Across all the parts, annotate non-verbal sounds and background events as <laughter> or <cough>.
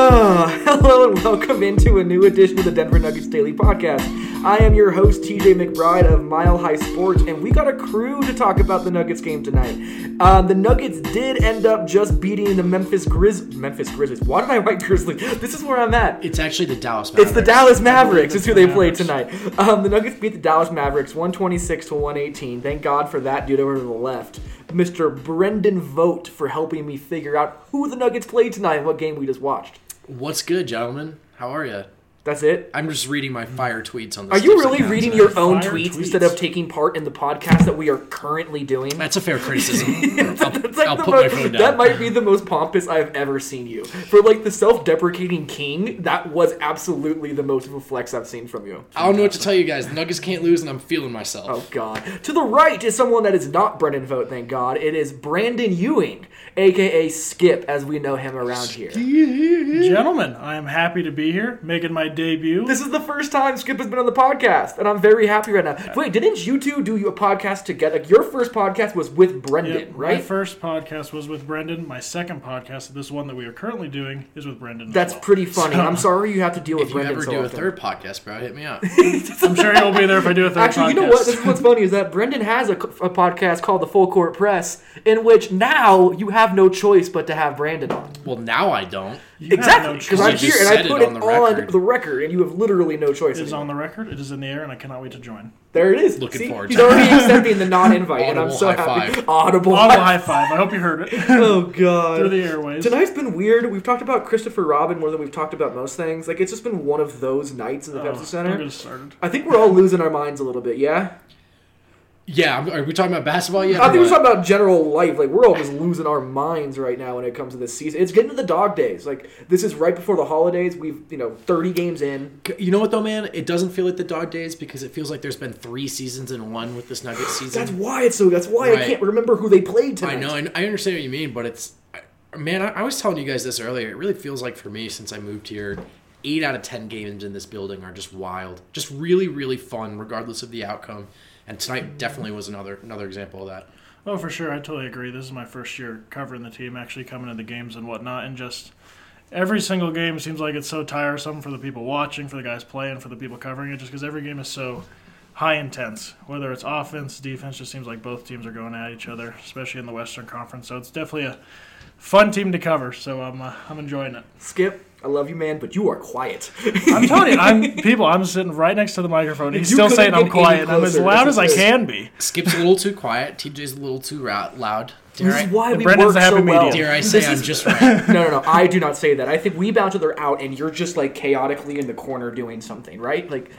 Uh, <laughs> hello and welcome into a new edition of the Denver Nuggets Daily Podcast. I am your host, TJ McBride of Mile High Sports, and we got a crew to talk about the Nuggets game tonight. Um, the Nuggets did end up just beating the Memphis Grizz Memphis Grizzlies. Why did I write Grizzlies? This is where I'm at. It's actually the Dallas Mavericks. It's the Dallas Mavericks. Is it's who they played tonight. Um, the Nuggets beat the Dallas Mavericks 126 to 118. Thank God for that dude over to the left, Mr. Brendan Vogt, for helping me figure out who the Nuggets played tonight and what game we just watched. What's good, gentlemen? How are you? That's it. I'm just reading my fire tweets on the Are you really account reading your own tweets, tweets. instead of taking part in the podcast that we are currently doing? That's a fair criticism. <laughs> I'll, like I'll the put my phone down. that might be the most pompous I've ever seen you. For like the self-deprecating king, that was absolutely the most of a flex I've seen from you. I don't know what to tell you guys. The Nuggets can't lose, and I'm feeling myself. Oh God! To the right is someone that is not Brendan Vogt. thank God. It is Brandon Ewing, aka Skip, as we know him around here. Gentlemen, I am happy to be here, making my debut. This is the first time Skip has been on the podcast, and I'm very happy right now. Wait, didn't you two do a podcast together? Like, your first podcast was with Brendan, Yep, My right? first podcast was with Brendan. My second podcast, this one that we are currently doing, is with Brendan. as That's well. pretty funny. I'm sorry you have to deal with Brendan. if you Brendan ever so do a third podcast, bro, hit me up. <laughs> I'm sure you'll be there if I do a third Actually, podcast. you know what? This is what's funny is that Brendan has a, a podcast called The Full Court Press, in which now you have no choice but to have Brandon on. well, now I don't. You Exactly, because choice. I'm here and I put it it on the on record. the record, and you have literally no choice. It is anymore. on the record. It is in the air, and I cannot wait to join. There it is. Looking See? forward He's to it. already accepting the non-invite, and I'm Audible so high happy. five. Audible. Audible high five. I hope you heard it Oh god. through the airways. Tonight's been weird. We've talked about Christopher Robin more than we've talked about most things. Like it's just been one of those nights in the Oh, Pepsi Center. get us started. I think we're all losing our minds a little bit. Yeah. Yeah, are we talking about basketball yet? I think we're what? talking about general life. Like we're all just losing our minds right now when it comes to this season. It's getting to the dog days. Like this is right before the holidays. We've you know 30 games in. You know what though, man? It doesn't feel like the dog days because it feels like there's been three seasons in one with this Nuggets season. That's why it's so. That's why I can't remember who they played tonight. I know, I, I understand what you mean, but it's, man, I, I was telling you guys this earlier. It really feels like for me since I moved here, eight out of ten games in this building are just wild, just really, really fun, regardless of the outcome. And tonight definitely was another another example of that. Oh, for sure. I totally agree. This is my first year covering the team, actually coming to the games and whatnot, and just every single game seems like it's so tiresome for the people watching, for the guys playing, for the people covering it, just because every game is so high intense. Whether it's offense, defense, just seems like both teams are going at each other, especially in the Western Conference. So it's definitely a fun team to cover. So I'm uh, I'm enjoying it. Skip, I love you, man, but you are quiet. I'm <laughs> telling you, I'm people. I'm sitting right next to the microphone. He's You still saying I'm quiet. I'm as loud This as I can be. Skip's a little too quiet. TJ's a little too ra- loud. Dare This I, is why we Brendan's work the happy so well. medium. dare I say This I'm is- just <laughs> right? no, no, no. I do not say that. I think we bounce each other out, and you're just like chaotically in the corner doing something, right? Like,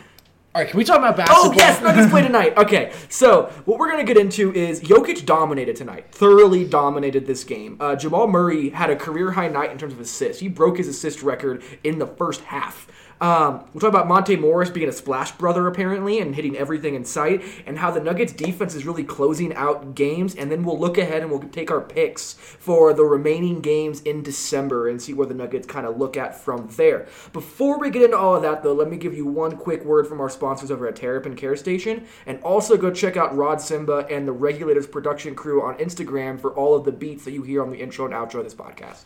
All right, can we talk about basketball? oh yes, Nuggets play <laughs> tonight. Okay, so what we're gonna get into is Jokic dominated tonight, thoroughly dominated this game. Uh, Jamal Murray had a career high night in terms of assists. He broke his assist record in the first half. Um, we'll talk about Monte Morris being a splash brother apparently and hitting everything in sight, and how the Nuggets defense is really closing out games. And then we'll look ahead and we'll take our picks for the remaining games in December and see where the Nuggets kind of look at from there. Before we get into all of that, though, let me give you one quick word from our sponsors over at Terrapin Care Station, and also go check out Rod Simba and the Regulators production crew on Instagram for all of the beats that you hear on the intro and outro of this podcast.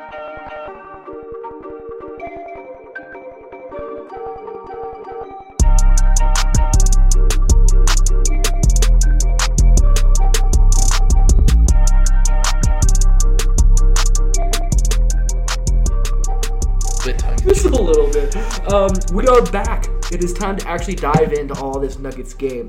Um, we are back it is time to actually dive into all this Nuggets game.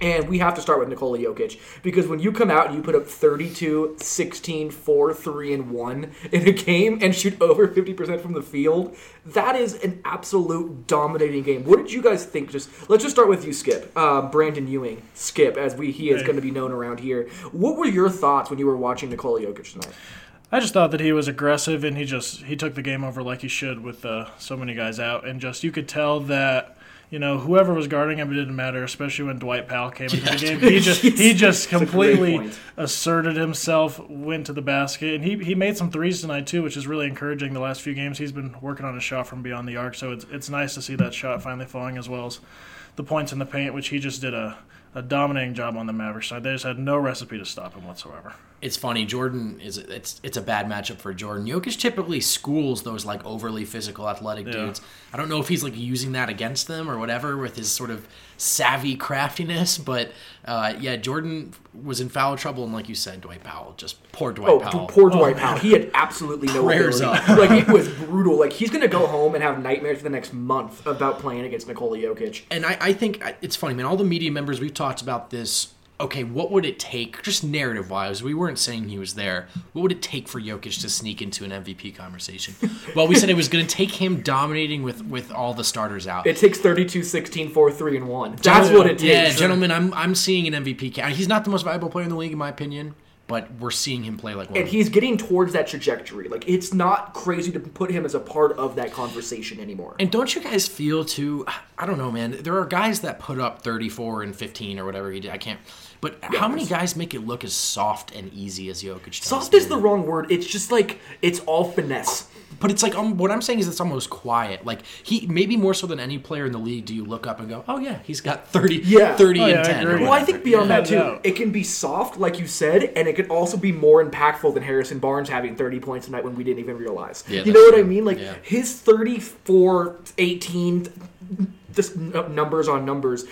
And we have to start with Nikola Jokic because when you come out and you put up 32, 16, 4, 3, and 1 in a game and shoot over 50% from the field, that is an absolute dominating game. What did you guys think? Just let's just start with you, Skip. Um, Brandon Ewing, Skip, as we he is Hey. going to be known around here. What were your thoughts when you were watching Nikola Jokic tonight? I just thought that he was aggressive and he just he took the game over like he should with uh, so many guys out. And just you could tell that you know whoever was guarding him it didn't matter especially when Dwight Powell came into the game. He <laughs> just he just That's a great completely asserted himself went to the basket. And he, he made some threes tonight too which is really encouraging the last few games. He's been working on a shot from beyond the arc. So it's it's nice to see that shot finally falling as well as the points in the paint which he just did a a dominating job on the Mavericks side. They just had no recipe to stop him whatsoever. It's funny. Jordan is it's it's a bad matchup for Jordan. Jokic typically schools those like overly physical, athletic Yeah. dudes. I don't know if he's like using that against them or whatever with his sort of savvy craftiness, but uh, yeah, Jordan was in foul trouble, and like you said, Dwight Powell, just poor Dwight Oh, Powell. poor Dwight Powell. He had absolutely no Prayers ability. up. like it was brutal. Like he's gonna go home and have nightmares for the next month about playing against Nikola Jokic. and I, I think it's funny, man. All the media members we've talked about this. Okay, what would it take, just narrative wise? We weren't saying he was there. What would it take for Jokic to sneak into an MVP conversation? well, we said it was going to take him dominating with with all the starters out. It takes 32, 16, 4, 3, and 1. That's what it takes. Yeah, gentlemen, I'm I'm seeing an MVP. He's not the most valuable player in the league, in my opinion, but we're seeing him play like one. And he's getting towards that trajectory. Like it's not crazy to put him as a part of that conversation anymore. And don't you guys feel too? I don't know, man. There are guys that put up 34 and 15 or whatever he did. I can't. But how many guys make it look as soft and easy as Jokic does? Soft is the wrong word. It's just like it's all finesse. But it's like um, what I'm saying is it's almost quiet. Like he maybe more so than any player in the league. Do you look up and go, oh yeah, he's got 30, Yeah. 30 Oh, yeah, and 10. or agree. Well, I think beyond that too, no. it can be soft, like you said, and it can also be more impactful than Harrison Barnes having 30 points tonight when we didn't even realize. Yeah, you know what I mean? Like Yeah. his 34, 18, just uh, numbers on numbers.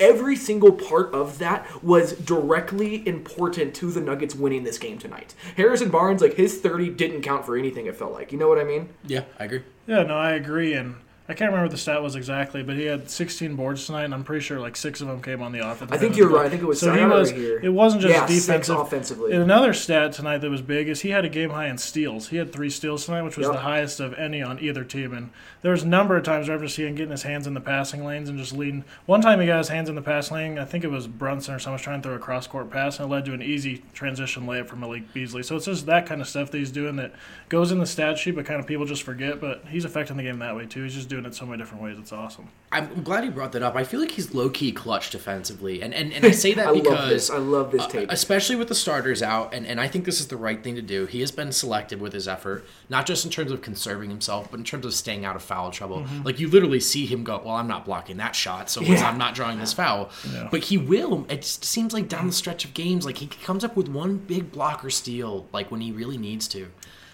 Every single part of that was directly important to the Nuggets winning this game tonight. Harrison Barnes, like his 30 didn't count for anything. It felt like. You know what I mean? yeah, I agree. Yeah, no, I agree, and I can't remember what the stat was exactly, but he had 16 boards tonight, and I'm pretty sure like six of them came on the offense. I think you're right. I think it was- So I he it was. here. It wasn't just Yeah, six defensive. offensively. And another stat tonight that was big is he had a game high in steals. He had three steals tonight, which was Yep. the highest of any on either team. And there was a number of times where I've just seen him getting his hands in the passing lanes and just leading. One time he got his hands in the passing lane. I think it was Brunson or someone was trying to throw a cross court pass, and it led to an easy transition layup from Malik Beasley. So it's just that kind of stuff that he's doing that goes in the stat sheet, but kind of people just forget. But he's affecting the game that way too. He's just doing it so many different ways. It's awesome. I'm glad you brought that up. I feel like he's low key clutch defensively, and and, and I <laughs> say that I because love this. I love this uh, especially with the starters out, and, and I think this is the right thing to do. He has been selective with his effort, not just in terms of conserving himself, but in terms of staying out of foul trouble. Like you literally see him go, "Well, I'm not blocking that shot, so Yeah. I'm not drawing this foul." Yeah. But he will. It just seems like down the stretch of games, like he comes up with one big block or steal, like when he really needs to.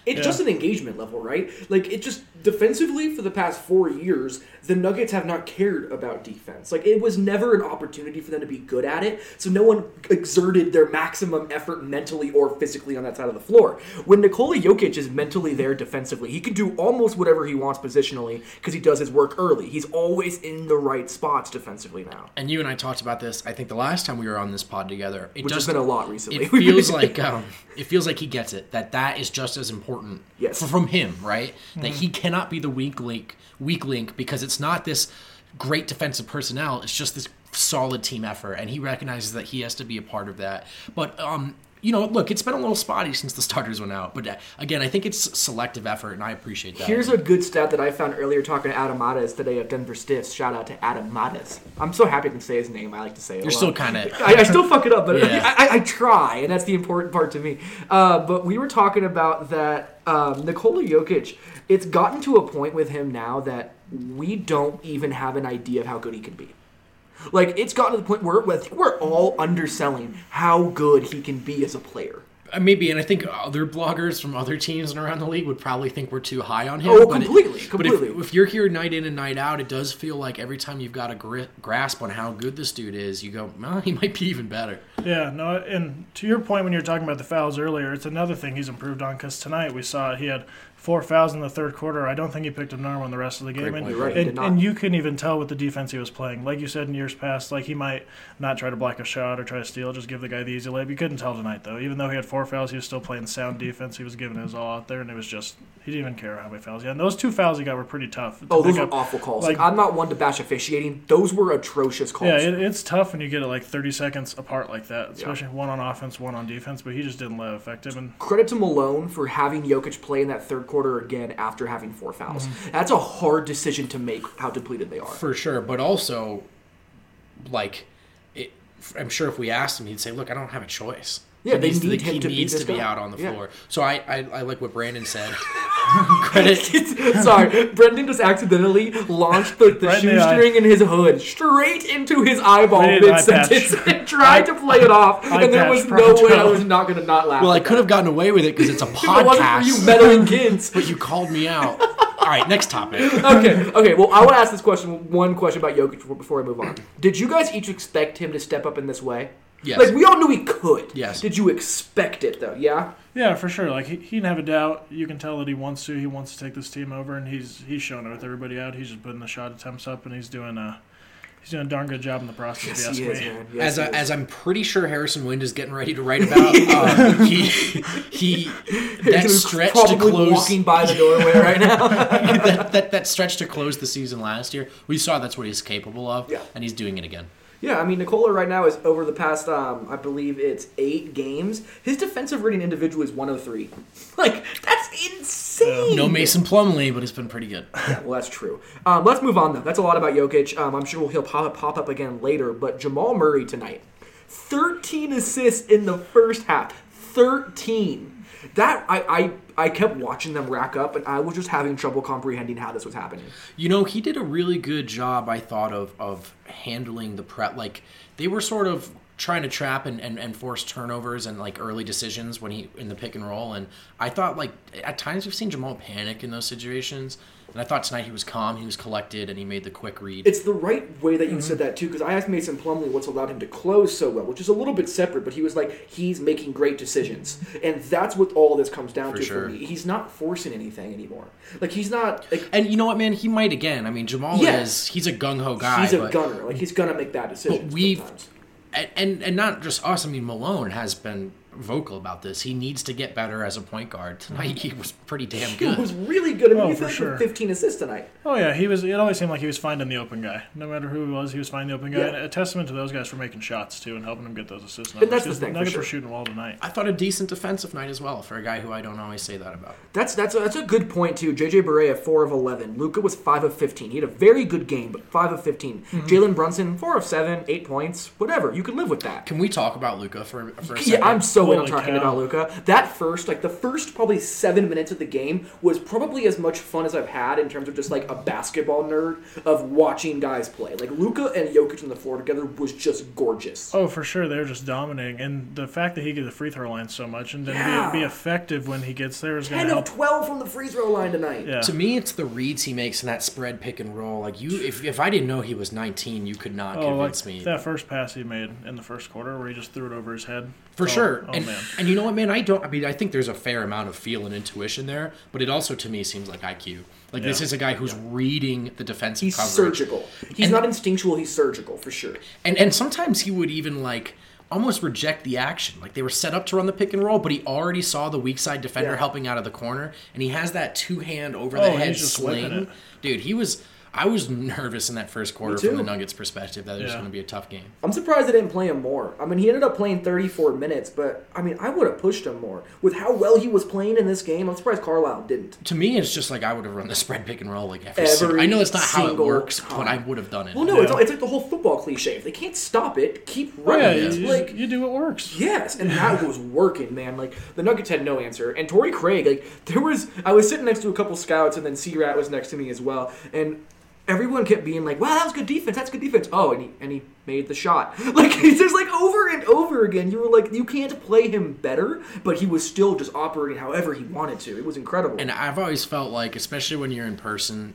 It's Yeah. just an engagement level, right? Like it just defensively for the past four years, the Nuggets have not cared about defense. Like it was never an opportunity for them to be good at it, so no one exerted their maximum effort mentally or physically on that side of the floor. When Nikola Jokic is mentally there defensively, he can do almost whatever he wants positionally because he does his work early. He's always in the right spots defensively now, And you and I talked about this. I think the last time we were on this pod together, it which just has been a lot recently. it feels <laughs> like um, it feels like he gets it that that is just as important Yes. f- from him right? That he cannot be the weak link weak link because it's not this great defensive personnel it's just this solid team effort and he recognizes that he has to be a part of that. But um you know look it's been a little spotty since the starters went out but uh, again i think it's selective effort and i appreciate that Here's a good stat that I found earlier talking to Adam Matas today of Denver Stiffs. Shout out to Adam Matas. I'm so happy to say his name. I like to say it. a you're still kind of <laughs> I, I still fuck it up, but Yeah. I, I, I try, and that's the important part to me. Uh, but we were talking about that um, Nikola Jokic. It's gotten to a point with him now that we don't even have an idea of how good he can be. Like it's gotten to the point where I think we're all underselling how good he can be as a player. Uh, Maybe, and I think other bloggers from other teams and around the league would probably think we're too high on him. Oh, but it- completely, But completely. if, if you're here night in and night out, it does feel like every time you've got a gri- grasp on how good this dude is, you go, well, he might be even better. Yeah, no, and to your point when you were talking about the fouls earlier, it's another thing he's improved on because tonight we saw he had four fouls in the third quarter. I don't think he picked up normal in the rest of the game. And. Right, and, and you couldn't even tell what the defense he was playing. Like you said in years past, like he might not try to block a shot or try to steal, just give the guy the easy layup. You couldn't tell tonight though. Even though he had four fouls, he was still playing sound defense. He was giving his all out there, and it was just he didn't even care how many fouls he had. And those two fouls he got were pretty tough. to Oh, those were up. awful calls. Like, I'm not one to bash officiating. Those were atrocious calls. Yeah, it, it's tough when you get it like 30 seconds apart like that, especially one on offense, one on defense. But he just didn't let it affect him. And Credit to Malone for having Jokic play in that third quarter again after having four fouls. Mm-hmm. That's a hard decision to make. How depleted they are. for sure. But also, like, it, I'm sure if we asked him, he'd say, "Look, I don't have a choice." Yeah, he they needs need to, him he to be needs this to be guy. out on the Yeah. floor. So I, I, I like what Brandon said. <laughs> Credit. <laughs> Sorry, Brendan just accidentally launched the, the Right in the eye. shoestring in his hood straight into his eyeball Right in the mid sentence <laughs> and tried to play it off. eye and there was no pronto. way I was not going to not laugh. Well, I could have gotten away with it because it's a podcast. it wasn't for you meddling kids. but you called me out. All right, next topic. okay, okay. Well, I want to ask this question. One question about Jokic before- before I move on. Did you guys each expect him to step up in this way? Yes. Like we all knew he could. Yes. Did you expect it though? Yeah. yeah, for sure. Like he, he didn't have a doubt. You can tell that he wants to. He wants to take this team over, and he's he's showing it with everybody out. He's just putting the shot attempts up, and he's doing a he's doing a darn good job in the process. Yes, if he is, me. man. Yes, as, he I, is. as I'm pretty sure Harrison Wind is getting ready to write <laughs> about, um, <laughs> he he that stretch to close walking by the doorway right now. <laughs> that, that that stretch to close the season last year. We saw that's what he's capable of, Yeah. and he's doing it again. Yeah, I mean, Nikola right now is over the past, um, I believe it's eight games. His defensive rating individually is 103. <laughs> Like, that's insane. No Mason Plumlee, but it's been pretty good. <laughs> Yeah, well, that's true. Um, let's move on, though. That's a lot about Jokic. Um, I'm sure he'll pop, pop up again later. But Jamal Murray tonight 13 assists in the first half. 13. That, I, I, I kept watching them rack up, and I was just having trouble comprehending how this was happening. You know, he did a really good job, I thought, of of handling the prep. Like they were sort of trying to trap and, and, and force turnovers and like early decisions when he in the pick and roll. And I thought like at times we've seen Jamal panic in those situations. And I thought tonight he was calm, he was collected, and he made the quick read. It's the right way that you mm-hmm. said that too, because I asked Mason Plumlee what's allowed him to close so well, which is a little bit separate. But he was like, he's making great decisions, mm-hmm. and that's what all this comes down For to sure. for me. He's not forcing anything anymore. Like he's not like and you know what, man? He might again. I mean, Jamal Yeah. is he's a gung ho guy. he's a but, gunner. Like he's gonna make bad decisions we've- sometimes. and, and and not just us. I mean, Malone has been vocal about this. He needs to get better as a point guard. Tonight he was pretty damn good. He was really good. I mean, Oh, he's for sure. with 15 assists tonight. Oh yeah, he was. It always seemed like he was finding the open guy. No matter who he was, he was finding the open guy. Yeah. And a testament to those guys for making shots too and helping him get those assists. And that's the thing, Nuggets sure. were shooting well tonight. I thought a decent defensive night as well for a guy who I don't always say that about. That's that's a, that's a good point too. JJ Barea four of 11. Luka was five of 15. He had a very good game, but five of 15. Mm-hmm. Jalen Brunson four of seven, eight points. Whatever, you can live with that. Can we talk about Luka for, for a Yeah, second? I'm so in on Holy talking cow. about Luka. That first, like the first probably seven minutes of the game was probably as much fun as I've had in terms of just like a basketball nerd of watching guys play. Like Luka and Jokic on the floor together was just gorgeous. Oh, for sure, they're just dominating, and the fact that he gets the free throw line so much and then Yeah. be, be effective when he gets there is going 10 to of help. 12 from the free throw line tonight. Yeah. To me, it's the reads he makes in that spread pick and roll. Like you, if, if I didn't know he was 19, you could not Oh, like convince me. that first pass he made in the first quarter where he just threw it over his head. For Oh, sure. Oh and, man. and you know what, man? I don't. I mean, I think there's a fair amount of feel and intuition there, but it also to me seems like IQ. Like this is a guy who's reading the defensive He's coverage. surgical. He's And- not instinctual, he's surgical for sure. And and sometimes he would even like almost reject the action. Like they were set up to run the pick and roll, but he already saw the weak side defender Yeah. helping out of the corner, and he has that two hand over Oh, the he's head just sling. it. Dude, he was. I was nervous in that first quarter from the Nuggets' perspective that it was Yeah. going to be a tough game. I'm surprised they didn't play him more. I mean, he ended up playing 34 minutes, but I mean, I would have pushed him more. With how well he was playing in this game, I'm surprised Carlisle didn't. To me, it's just like I would have run the spread pick and roll like every. Every single, I know it's not how it works, time. but I would have done it. Well, no, it's, Yeah. it's like the whole football cliche. If they can't stop it, keep Oh, running yeah, it. you, like, you do what works. Yes, and that <laughs> was working, man. Like the Nuggets had no answer, and Torrey Craig, like there was, I was sitting next to a couple scouts, and then C Rat was next to me as well, and everyone kept being like, "Wow, that was good defense. That's good defense." Oh, and he and he made the shot. <laughs> Like it's just like over and over again. You were like, you can't play him better, but he was still just operating however he wanted to. It was incredible. And I've always felt like, especially when you're in person,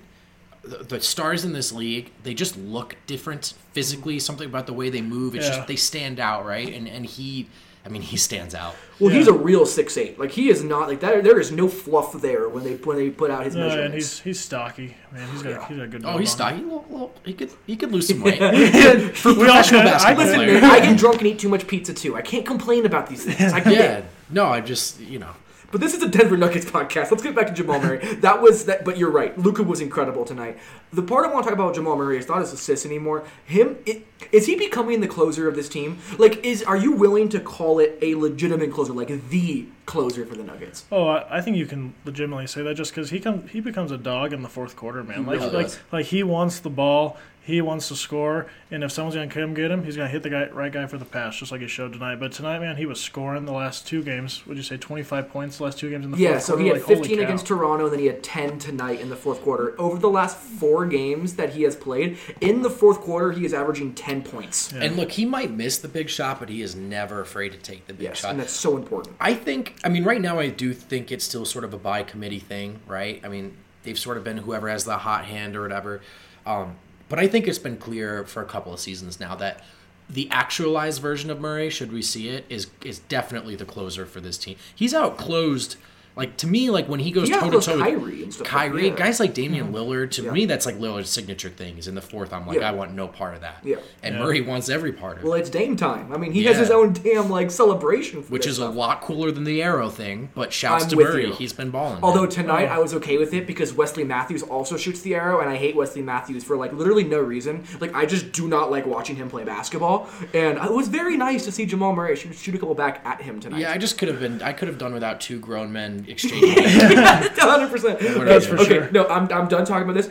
the, the stars in this league they just look different physically. Something about the way they move, it's Yeah. just they stand out, right? And and he I mean, he stands out. Well, Yeah. he's a real six eight. Like he is not like that. There is no fluff there when they when they put out his No, measurements. and he's he's stocky. Man, he's got Yeah. he's got a good. Oh, he's stocky. Well, well, he could he could lose some <laughs> weight. We all <laughs> Professional could. I basketball could- player. I get drunk and eat too much pizza too. I can't complain about these things. I <laughs> can't. yeah. No, I just you know. But this is a Denver Nuggets podcast. Let's get back to Jamal Murray. <laughs> That was that. But you're right. Luka was incredible tonight. The part I want to talk about with Jamal Murray is not his assists anymore. Him it, is he becoming the closer of this team? Like, is are you willing to call it a legitimate closer, like the closer for the Nuggets? Oh, I, I think you can legitimately say that just because he comes, he becomes a dog in the fourth quarter, man. Like really like does. like he wants the ball, he wants to score, and if someone's gonna come get him, he's gonna hit the guy right guy for the pass, just like he showed tonight. But tonight, man, he was scoring the last two games. Would you say twenty five points the last two games in the Yeah, fourth so quarter? Yeah, so he had Like, 15 against Toronto, and then he had 10 tonight in the fourth quarter. Over the last four games that he has played, in the fourth quarter, he is averaging 10 points. Yeah. And look, he might miss the big shot, but he is never afraid to take the big Yes, shot. and that's so important. I think, I mean, right now I do think it's still sort of a by committee thing, right? I mean, they've sort of been whoever has the hot hand or whatever. Um, but I think it's been clear for a couple of seasons now that the actualized version of Murray, should we see it, is is definitely the closer for this team. He's out closed. Like to me, like when he goes toe to toe with Kyrie and stuff like Kyrie, guys like Damian mm-hmm. Lillard, to Yeah. me that's like Lillard's signature thing. Is in the fourth, I'm like, Yeah. I want no part of that. Yeah. And Yeah. Murray wants every part of it. Well, it's Dame time. I mean, he has his own damn like celebration, for which this is a lot cooler than the arrow thing. But shouts I'm to Murray, you. he's been balling. Although man. tonight Oh. I was okay with it because Wesley Matthews also shoots the arrow, and I hate Wesley Matthews for like literally no reason. Like I just do not like watching him play basketball, and it was very nice to see Jamal Murray shoot, shoot a couple back at him tonight. yeah, I just could have been. I could have done without two grown men exchanging. <laughs> <laughs> hundred percent. That's for okay, sure. no, I'm, I'm done talking about this.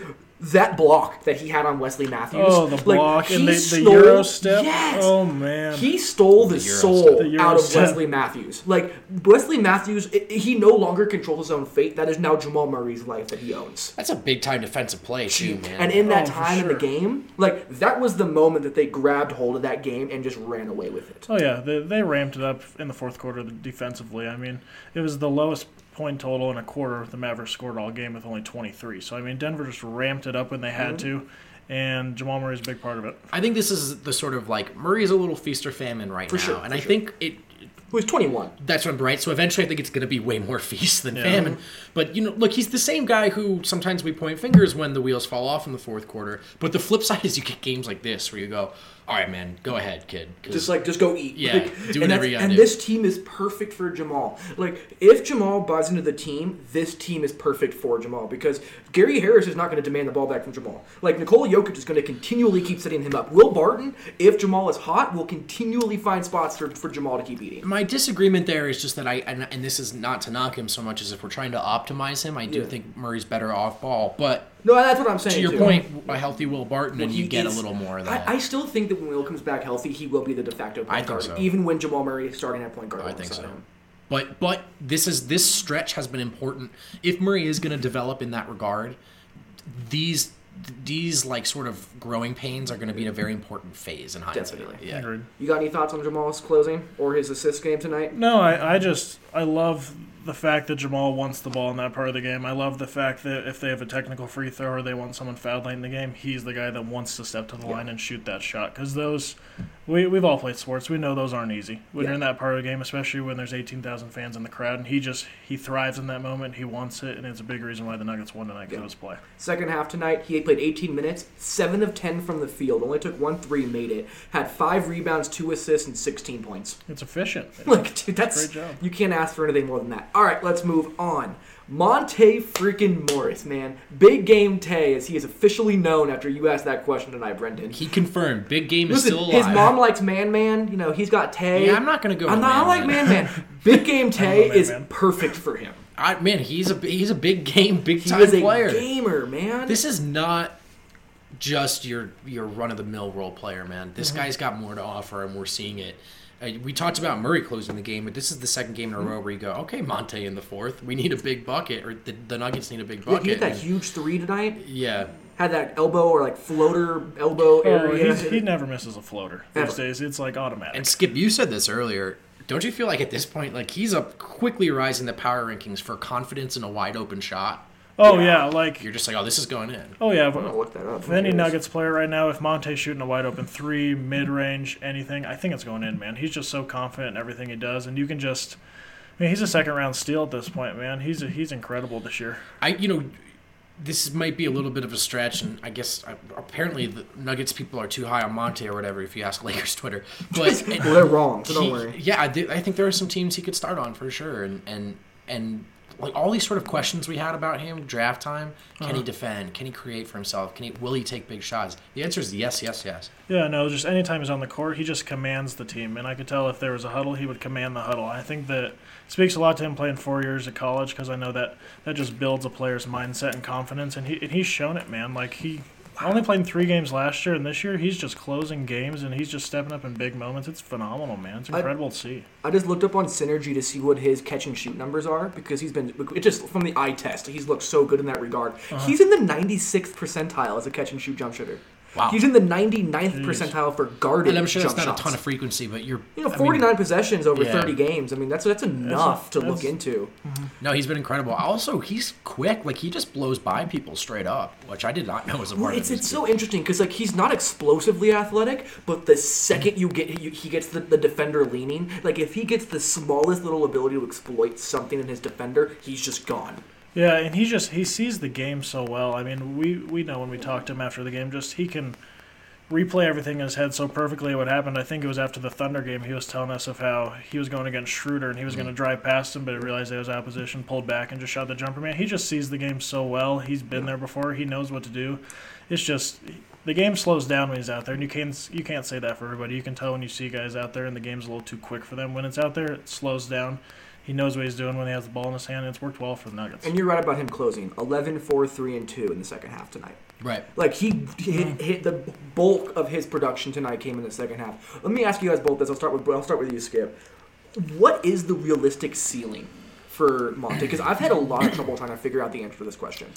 That block that he had on Wesley Matthews. Oh, the like, block he and the, the stole- Euro step. Yes. Oh man. He stole the, The soul step. The out of step. Wesley Matthews. Like Wesley Matthews, i he no longer controls his own fate. That is now Jamal Murray's life that he owns. That's a big time defensive play too, man. And in that Oh, for time in the game, like that was the moment that they grabbed hold of that game and just ran away with it. Oh yeah, they, they ramped it up in the fourth quarter defensively. I mean, it was the lowest point total in a quarter the Mavericks scored all game with only 23. So I mean, Denver just ramped it up when they had Mm-hmm. to, and Jamal Murray's a big part of it. I think this is the sort of like Murray's a little feast or famine right For now, sure, and for I sure. think it. He was 21. That's what I'm right. So eventually, I think it's going to be way more <laughs> feast than Yeah. famine. But you know, look, he's the same guy who sometimes we point fingers when the wheels fall off in the fourth quarter. But the flip side is you get games like this where you go, "All right, man, go ahead, kid. Just like just go eat. Yeah, Like, do and whatever you gotta And do. this team is perfect for Jamal. Like if Jamal buys into the team, this team is perfect for Jamal because Gary Harris is not going to demand the ball back from Jamal. Like Nikola Jokic is going to continually keep setting him up. Will Barton, if Jamal is hot, will continually find spots for, for Jamal to keep eating. My disagreement there is just that I, and, and this is not to knock him so much as if we're trying to optimize him. I do Yeah. think Murray's better off ball, but No, that's what I'm saying. to your too. point, a healthy Will Barton, and you get a little more of that. I, I still think that when Will comes back healthy, he will be the de facto point I think guard, so. even when Jamal Murray is starting at point guard. Oh, I think so. him. But but this is this stretch has been important. If Murray is going to develop in that regard, these these like sort of growing pains are going to be in a very important phase in hindsight. Definitely. Yeah. You got any thoughts on Jamal's closing or his assist game tonight? No, I, I just I love the fact that Jamal wants the ball in that part of the game. I love the fact that if they have a technical free throw or they want someone fouled late in the game, he's the guy that wants to step to the Yeah. line and shoot that shot. Because those, we we've all played sports. We know those aren't easy when Yeah. you're in that part of the game, especially when there's eighteen thousand fans in the crowd. And he just he thrives in that moment. He wants it, and it's a big reason why the Nuggets won tonight because Yeah. of his play. Second half tonight, he played 18 minutes, 7 of 10 from the field, only took one three, made it, had 5 rebounds, 2 assists, and 16 points. It's efficient. <laughs> Like, dude, that's. Great job. You can't ask for anything more than that. All right, let's move on. Monte freaking Morris, man. Big game Tay, as he is officially known after you asked that question tonight, Brendan. He confirmed big game is still alive. his mom likes Man Man. You know, he's got Tay. Yeah, I'm not gonna go I'm not I like Man. Man. <laughs> Big game Tay is Man. perfect for him. I, man, he's a he's a big game, big time player. gamer, man. This is not just your your run of the mill role player, man. This Mm-hmm. guy's got more to offer, and we're seeing it. Uh, we talked about Murray closing the game, but this is the second game in a row where you go, okay, Monte in the fourth. We need a big bucket, or the, the Nuggets need a big Yeah, bucket. he hit that And- huge three tonight. yeah, Had that elbow or like floater elbow Oh, area. he's, he never misses a floater these Ever. days. It's like automatic. and Skip, you said this earlier. Don't you feel like at this point, like he's up quickly rising the power rankings for confidence in a wide open shot? Oh Yeah. yeah, like You're just like, oh, this is going in. oh yeah. I'm gonna look that up. If any Nuggets player right now, if Monte's shooting a wide open three, mid range, anything, I think it's going in, man. He's just so confident in everything he does, and you can just. I mean, he's a second round steal at this point, man. He's he's incredible this year. I, you know, this might be a little bit of a stretch, and I guess uh, apparently the Nuggets people are too high on Monte or whatever. If you ask <laughs> Lakers Twitter, but well, they're wrong, so don't he- worry. Yeah, I, did- I think there are some teams he could start on for sure, and and and like all these sort of questions we had about him draft time. Can Uh-huh. he defend? Can he create for himself? Can he? Will he take big shots? The answer is yes, yes, yes. Yeah, no, just anytime he's on the court, he just commands the team. And I could tell if there was a huddle, he would command the huddle. I think that speaks a lot to him playing four years at college because I know that that just builds a player's mindset and confidence. And, he, and he's shown it, man. Like, he only played three games last year, and this year he's just closing games and he's just stepping up in big moments. It's phenomenal, man. It's I- incredible to see. I just looked up on Synergy to see what his catch and shoot numbers are because he's been it just from the eye test. He's looked so good in that regard. Uh-huh. He's in the 96th percentile as a catch and shoot jump shooter. Wow. He's in the 99th Jeez. percentile for guarded And I'm sure that's not shots. a ton of frequency, but you're. you know, I mean, 49 possessions over yeah. 30 games. I mean, that's that's enough to look that's- into. no, he's been incredible. Also, he's quick. Like he just blows by people straight up, which I did not <laughs> know was a part Well, of it's his it's so interesting because like he's not explosively athletic, but the second you get you, he gets the, the defender leaning, like if he gets the smallest little ability to exploit something in his defender, he's just gone. Yeah, and he just he sees the game so well. I mean, we we know when we talked to him after the game, just he can replay everything in his head so perfectly. What happened? I think it was after the Thunder game. He was telling us of how he was going against Schroeder and he was mm-hmm. going to drive past him, but he realized it was opposition, pulled back, and just shot the jumper. Man, he just sees the game so well. He's been there before. He knows what to do. It's just the game slows down when he's out there, and you can't you can't say that for everybody. You can tell when you see guys out there, and the game's a little too quick for them. When it's out there, it slows down. He knows what he's doing when he has the ball in his hand, and it's worked well for the Nuggets. And you're right about him closing 11, 4, 3, and 2 in the second half tonight. Right. Like he hit, hit the bulk of his production tonight came in the second half. Let me ask you guys both this. I'll start with I'll start with you, Skip. What is the realistic ceiling for Monte? Because I've had a lot of trouble trying to figure out the answer to this question.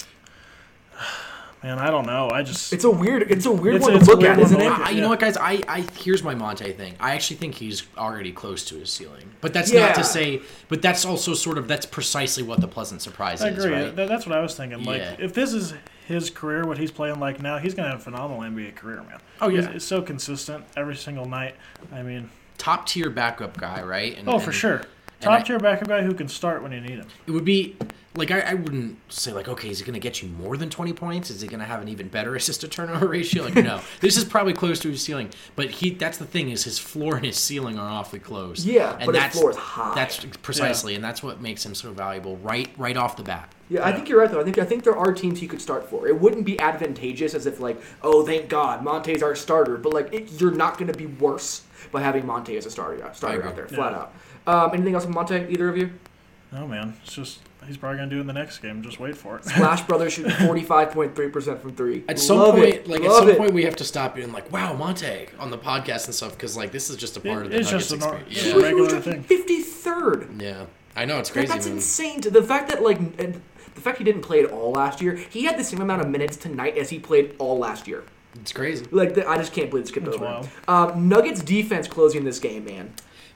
Man, I don't know. I just It's a weird it's a weird It's- one it's to a look at, one isn't it? look I, at. you know what, guys? I, I here's my Monte thing. I actually think he's already close to his ceiling, but that's Yeah. not to say. But that's also sort of that's precisely what the pleasant surprise I is, agree. right? That's what I was thinking. Like, Yeah. if this is his career, what he's playing like now, he's gonna have a phenomenal NBA career, man. Oh, yeah. he's, he's so consistent every single night. I mean, Top tier backup guy, right? And, oh for sure, I- top tier backup guy who can start when you need him. It would be like I, I wouldn't say like okay, is he going to get you more than twenty points? Is he going to have an even better <laughs> assist to turnover ratio? Like no, <laughs> this is probably close to his ceiling. But he that's the thing is his floor and his ceiling are awfully close. Yeah, and but his that's floor is high. That's precisely, and that's what makes him so valuable right right off the bat. Yeah, I think you're right though. I think I think there are teams he could start for. It wouldn't be advantageous as if like, oh, thank God, Monte's our starter. But like, it, you're not going to be worse by having Monte as a starter starter out there, Yeah. flat out. Um, anything else on Monte? Either of you? No man, it's just he's probably gonna do it in the next game. Just wait for it. Splash <laughs> Brothers shooting 45.3 percent from three. At some Love point, it. like at some it. point, we have to stop being like, "Wow, Monte" on the podcast and stuff, because like this is just a part of the it's Nuggets just a nor- experience. it's He a was regular thing. 53rd. Yeah, I know it's Like, crazy. that's man. insane. To the fact that like the fact he didn't play at all last year, he had the same amount of minutes tonight as he played all last year. It's crazy. Like the, I just can't believe it skipped That's over. wild. Um, Nuggets defense closing this game, man.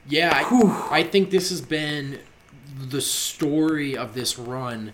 Yeah, I, I think this has been the story of this run.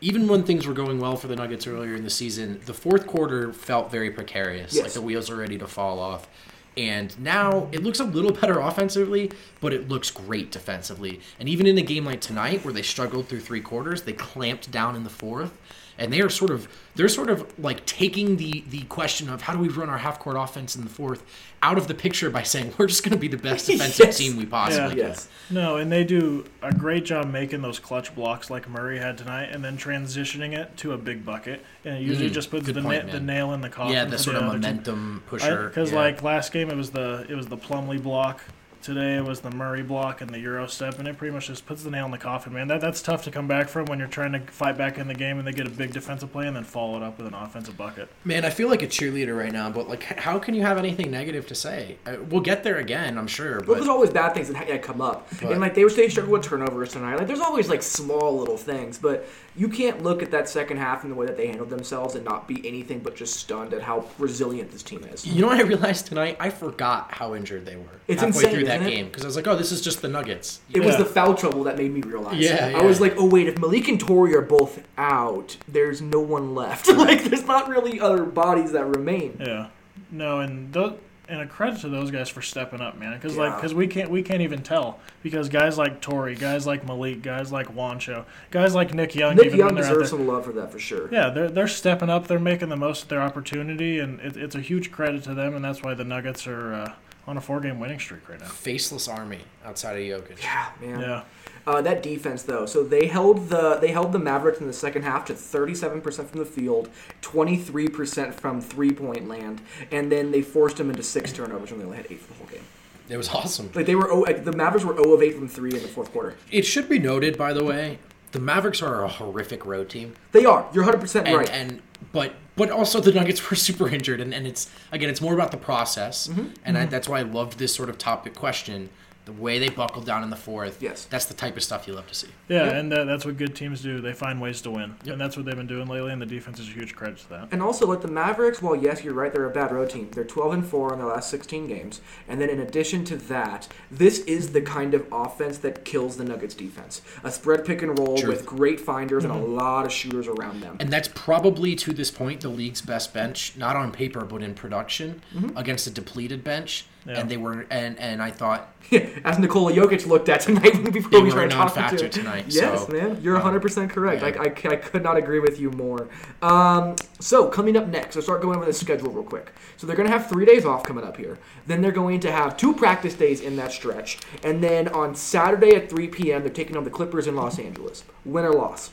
Even when things were going well for the Nuggets earlier in the season, the fourth quarter felt very precarious. Yes. Like the wheels are ready to fall off. And now it looks a little better offensively, but it looks great defensively. And even in a game like tonight, where they struggled through three quarters, they clamped down in the fourth. And they are sort of they're sort of like taking the the question of how do we run our half court offense in the fourth out of the picture by saying we're just going to be the best <laughs> defensive Yes. team we possibly Yeah. can. Yes. No, and they do a great job making those clutch blocks like Murray had tonight, and then transitioning it to a big bucket. And it usually Mm, just puts the, point, na- the nail in the coffin. Yeah, the for sort of other team. momentum pusher. Because yeah. like last game, it was the it was the Plumlee block. Today it was the Murray block and the Euro step, and it pretty much just puts the nail in the coffin, man. That that's tough to come back from when you're trying to fight back in the game and they get a big defensive play and then follow it up with an offensive bucket. Man, I feel like a cheerleader right now, but like, how can you have anything negative to say? Uh, We'll get there again, I'm sure. Well, But there's always bad things that ha- come up, But- and like they were they struggled with turnovers tonight. Like there's always like small little things, but you can't look at that second half and the way that they handled themselves and not be anything but just stunned at how resilient this team is. you know what I realized tonight? I forgot how injured they were. It's halfway insane, through that isn't it? game because I was like, oh, this is just the Nuggets. It was the foul trouble that made me realize. Yeah, yeah, I was like, oh wait, if Malik and Torrey are both out, there's no one left. <laughs> like, there's not really other bodies that remain. Yeah. No, and those, and a credit to those guys for stepping up, man. Because like, because we can't we can't even tell because guys like Torrey, guys like Malik, guys like Juancho, guys like Nick Young, Nick even Young when they're out deserves there. some love for that for sure. Yeah, they're they're stepping up. They're making the most of their opportunity, and it, it's a huge credit to them. And that's why the Nuggets are uh, on a four game winning streak right now. Faceless army outside of Jokic. Yeah, man. Yeah. Uh, that defense though, so they held the they held the Mavericks in the second half to 37% from the field, 23% from three point land, and then they forced them into six turnovers when they only had eight for the whole game. It was awesome. Like they were, oh, like, the Mavericks were 0 of 8 from three in the fourth quarter. It should be noted, by the way, the Mavericks are a horrific road team, They are. You're 100 percent right. and but but also the Nuggets <laughs> were super injured, and, and it's again, it's more about the process, Mm-hmm. and I, that's why I loved this sort of topic question. The way they buckled down in the fourth, Yes. that's the type of stuff you love to see. Yeah, Yep. and uh, that's what good teams do. They find ways to win, Yep. and that's what they've been doing lately. And the defense is a huge credit to that. And also, like the Mavericks, while yes, you're right, they're a bad road team. They're 12 and 4 in their last 16 games. And then in addition to that, this is the kind of offense that kills the Nuggets defense. A spread pick and roll Truth. with great finders and a lot of shooters around them. And that's probably to this point the league's best bench, not on paper but in production, against a depleted bench. Yeah. And they were, and and I thought <laughs> As Nikola Jokic looked at tonight before They we were tried a talking to him. tonight, Yes, so, man, you're 100% correct. yeah. I, I, I could not agree with you more. Um, so coming up next, let's start going over the schedule real quick. So they're going to have three days off coming up here. Then they're going to have two practice days in that stretch, and then on Saturday at 3 p.m. they're taking on the Clippers in Los Angeles. Win or loss?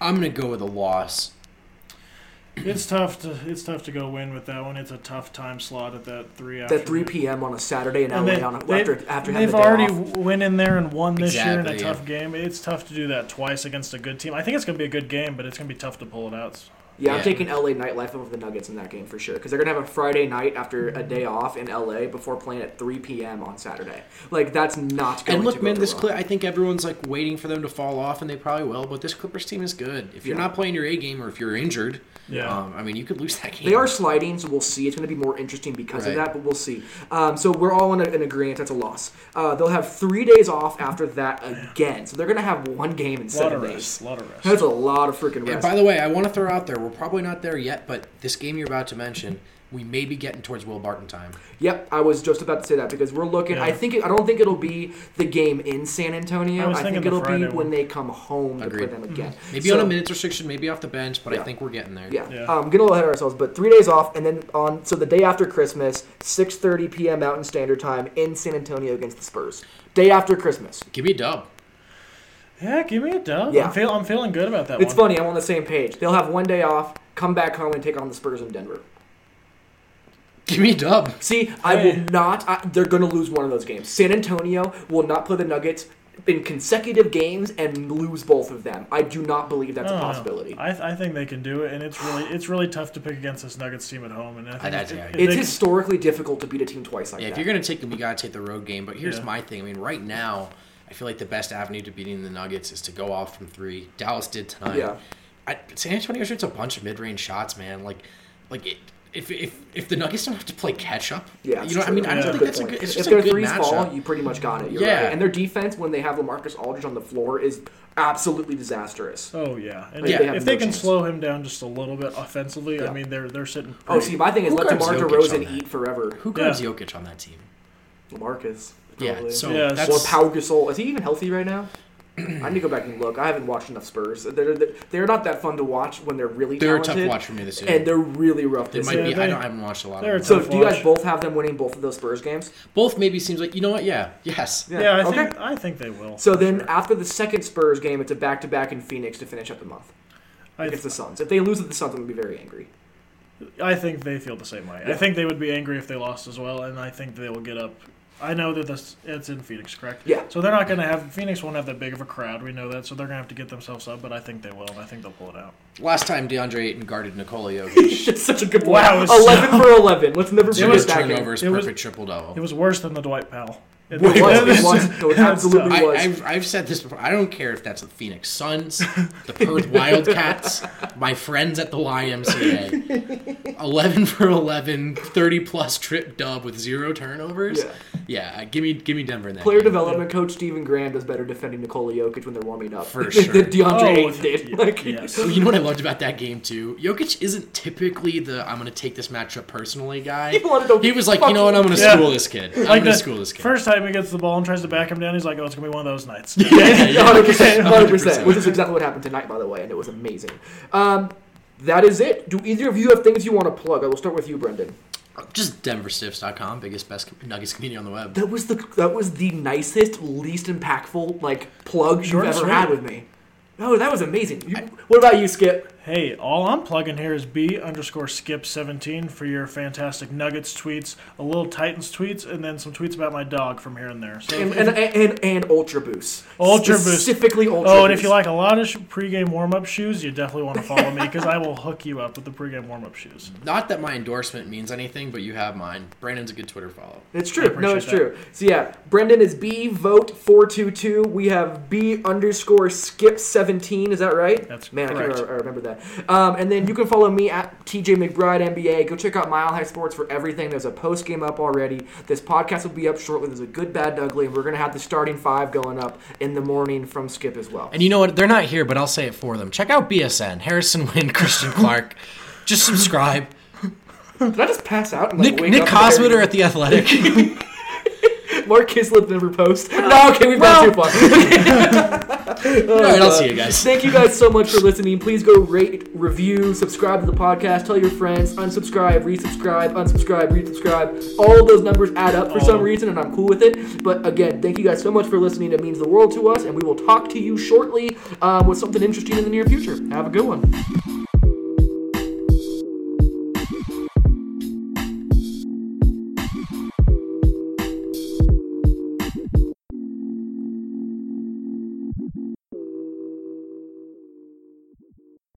I'm gonna go with a loss. It's tough to it's tough to go win with that one. It's a tough time slot at that three. At 3 p.m. on a Saturday in LA they, on a, they, after after they've the day already off. went in there and won this year in a tough yeah. game. It's tough to do that twice against a good team. I think it's going to be a good game, but it's going to be tough to pull it out. Yeah, I'm Yeah. taking LA nightlife over the Nuggets in that game for sure because they're gonna have a Friday night after a day off in LA before playing at 3 p.m. on Saturday. Like that's not going And look, to man, go this well. Clip, I think everyone's like waiting for them to fall off, and they probably will. But this Clippers team is good. If you're Yeah. not playing your A game, or if you're injured, Yeah. um, I mean, you could lose that game. They are sliding, so we'll see. It's going to be more interesting because of that, but we'll see. Um, so we're all in, a, in agreement that's a loss. Uh, they'll have three days off after that again, so they're going to have one game in A lot seven of days. rest. A lot of rest. That's a lot of freaking And rest. by the way, I want to throw out there, we're probably not there yet, but this game you're about to mention, we may be getting towards Will Barton time. Yep, I was just about to say that because we're looking. I think it, I don't think it'll be the game in San Antonio. I I, think it'll be Friday when they come home to play them again. Maybe So- on a minutes restriction, maybe off the bench, but Yeah. I think we're getting there. Yeah, Yeah. Um, getting a little ahead of ourselves, but three days off, and then on so the day after Christmas, 6:30 p.m. Mountain Standard Time in San Antonio against the Spurs. Day after Christmas. Give me a dub. Yeah, give me a dub. Yeah. I'm, feel, I'm feeling good about that It's one. funny. I'm on the same page. They'll have one day off, come back home, and take on the Spurs in Denver. Give me a dub. See, I will not. I, they're going to lose one of those games. San Antonio will not play the Nuggets in consecutive games and lose both of them. I do not believe that's I a don't know. possibility. I, th- I think they can do it, and it's really it's really tough to pick against this Nuggets team at home. And I think that's- if- yeah. if It's they- historically difficult to beat a team twice like Yeah, if that. you're gonna take them, you gotta take the road game. But here's Yeah. my thing. I mean, right now, I feel like the best avenue to beating the Nuggets is to go off from three. Dallas did tonight. Yeah. I, San Antonio shoots a bunch of mid-range shots, man. Like, like it, if if if the Nuggets don't have to play catch up, Yeah, you know, it's I mean, true. I don't Yeah. think Good that's a good. It's if just their a good threes matchup. fall, you pretty much got it. You're Yeah. right. And their defense, when they have LaMarcus Aldridge on the floor, is absolutely disastrous. Oh yeah, and Like, if, they if no they can chance. slow him down just a little bit offensively, Yeah. I mean they're they're sitting. Oh, see, my thing is Who let guards DeMar Jokic DeRozan eat forever. Who guards Yeah. Jokic on that team? LaMarcus. Yeah, probably. so Yeah, that's or Pau Gasol. Is he even healthy right now? I need to go back and look. I haven't watched enough Spurs. They're, they're, they're not that fun to watch when they're really they're a talented. tough watch for me this year. And they're really rough They this might year. be. Yeah, I don't. I haven't watched a lot they're of them. So do you guys both have them winning both of those Spurs games? Both maybe seems like you know what? Yeah. Yes. Yeah, I okay. think I think they will. So then sure. after the second Spurs game, it's a back-to-back in Phoenix to finish up the month I, against the Suns. If they lose at the Suns, I'm gonna be very angry. I think they feel the same way. Yeah. I think they would be angry if they lost as well, and I think they will get up. I know that this it's in Phoenix, correct? Yeah. So they're not going to have Phoenix won't have that big of a crowd. We know that, so they're going to have to get themselves up. But I think they will, and I think they'll pull it out. Last time DeAndre Ayton guarded Nikola Jokic. <laughs> That's such a good point. Wow, it's eleven for eleven. Let's never It forget that turnovers, It was- perfect triple double. It was worse than the Dwight Powell. It was. It was. It absolutely tough. was. I, I've, I've said this before. I don't care if that's the Phoenix Suns, the Perth Wildcats, my friends at the YMCA. 11 for 11, 30 plus trip dub with zero turnovers. Yeah. Yeah, uh, give me give me Denver in that. Player game. development coach Stephen Graham does better defending Nikola Jokic when they're warming up For <laughs> than sure. DeAndre Oh, Ayton did. y- Like, yes. <laughs> Well, you know what I loved about that game too? Jokic isn't typically the I'm going to take this matchup personally guy. He wanted to He was like, you know what? I'm going to Yeah. school this kid. I'm Like going to school this kid. first time he gets the ball and tries to back him down, he's like, "Oh, it's gonna be one of those nights." <laughs> yeah, yeah. 100%, 100%, 100%. which is exactly what happened tonight, by the way, and it was amazing. Um, that is it. Do either of you have things you want to plug? I will start with you, Brendan. Just DenverStiffs.com, biggest best Nuggets community on the web. That was the that was the nicest, least impactful like plug Short you've and ever had with me. Oh, that was amazing. You, what about you, Skip? Hey, all I'm plugging here is B underscore skip 17 for your fantastic Nuggets tweets, a little Titans tweets, and then some tweets about my dog from here and there. So And if- and, and, and Ultra Boost. Ultra Boost. Specifically Ultra oh, and if you like a lot of sh- pregame warm up shoes, you definitely want to follow me because I will hook you up with the pregame warm up shoes. Not that my endorsement means anything, but you have mine. Brendan's a good Twitter follow. It's true. No, appreciate it's true. So yeah, Brendan is B Vogt four two two. We have B underscore skip seventeen. Is that right? That's Man, I, can't, I remember that. Um, and then you can follow me at TJ McBride NBA. Go check out Mile High Sports for everything. There's a post game up already. This podcast will be up shortly. There's a good, bad, ugly, and we're gonna have the starting five going up in the morning from Skip as well. And you know what? They're not here, but I'll say it for them. Check out BSN. Harrison Wind, Christian Clark. <laughs> Just subscribe. Did I just pass out? And, like, Nick, Nick up and Kosmider there- at The Athletic. <laughs> Mark Kiszla never post. <laughs> No, okay, we've gone too far. <laughs> All right, I'll see you guys. Thank you guys so much for listening. Please go rate, review, subscribe to the podcast, tell your friends, unsubscribe, resubscribe, unsubscribe, resubscribe. All those numbers add up for some Oh. reason, and I'm cool with it. But again, thank you guys so much for listening. It means the world to us, and we will talk to you shortly um, with something interesting in the near future. Have a good one.